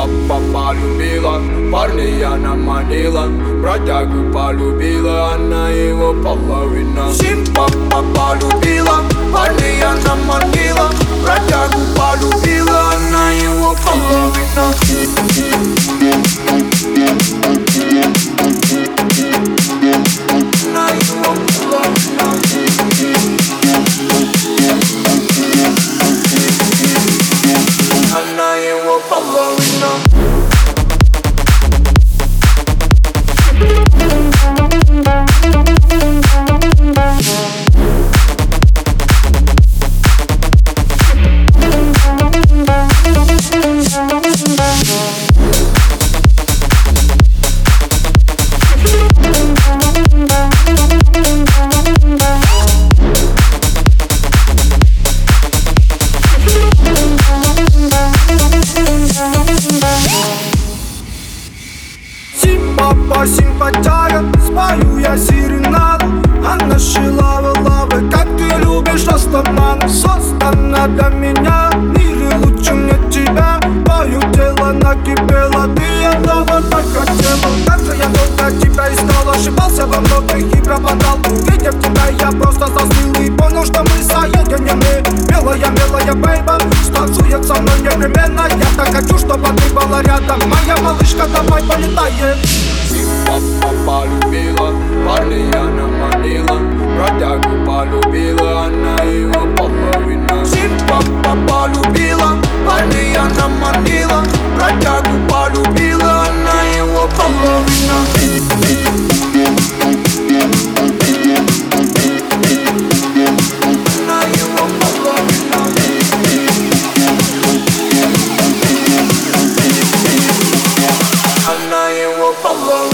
папа полюбила Парня она манила Бродягу полюбила Она его половина Сим Симпапа, симпатяга, спою я серенаду Она шила лавы, как ты любишь растамана Создана для меня, в мире лучше мне тебя. Мое тело накипело, ты этого так хотела Как же я долго тебя искал, ошибался во многих и пропадал. Увидев тебя, я просто застыл и понял, что мы соединены Милая, милая, бейба, станцует со мной непременно. Я так хочу, чтобы ты была рядом. Моя малышка, давай полетаем Папа полюбила Парня она манила. Бродягу полюбила Она его половина Папа полюбила Парня она манила. Бродягу полюбила Она его половина Buffalo.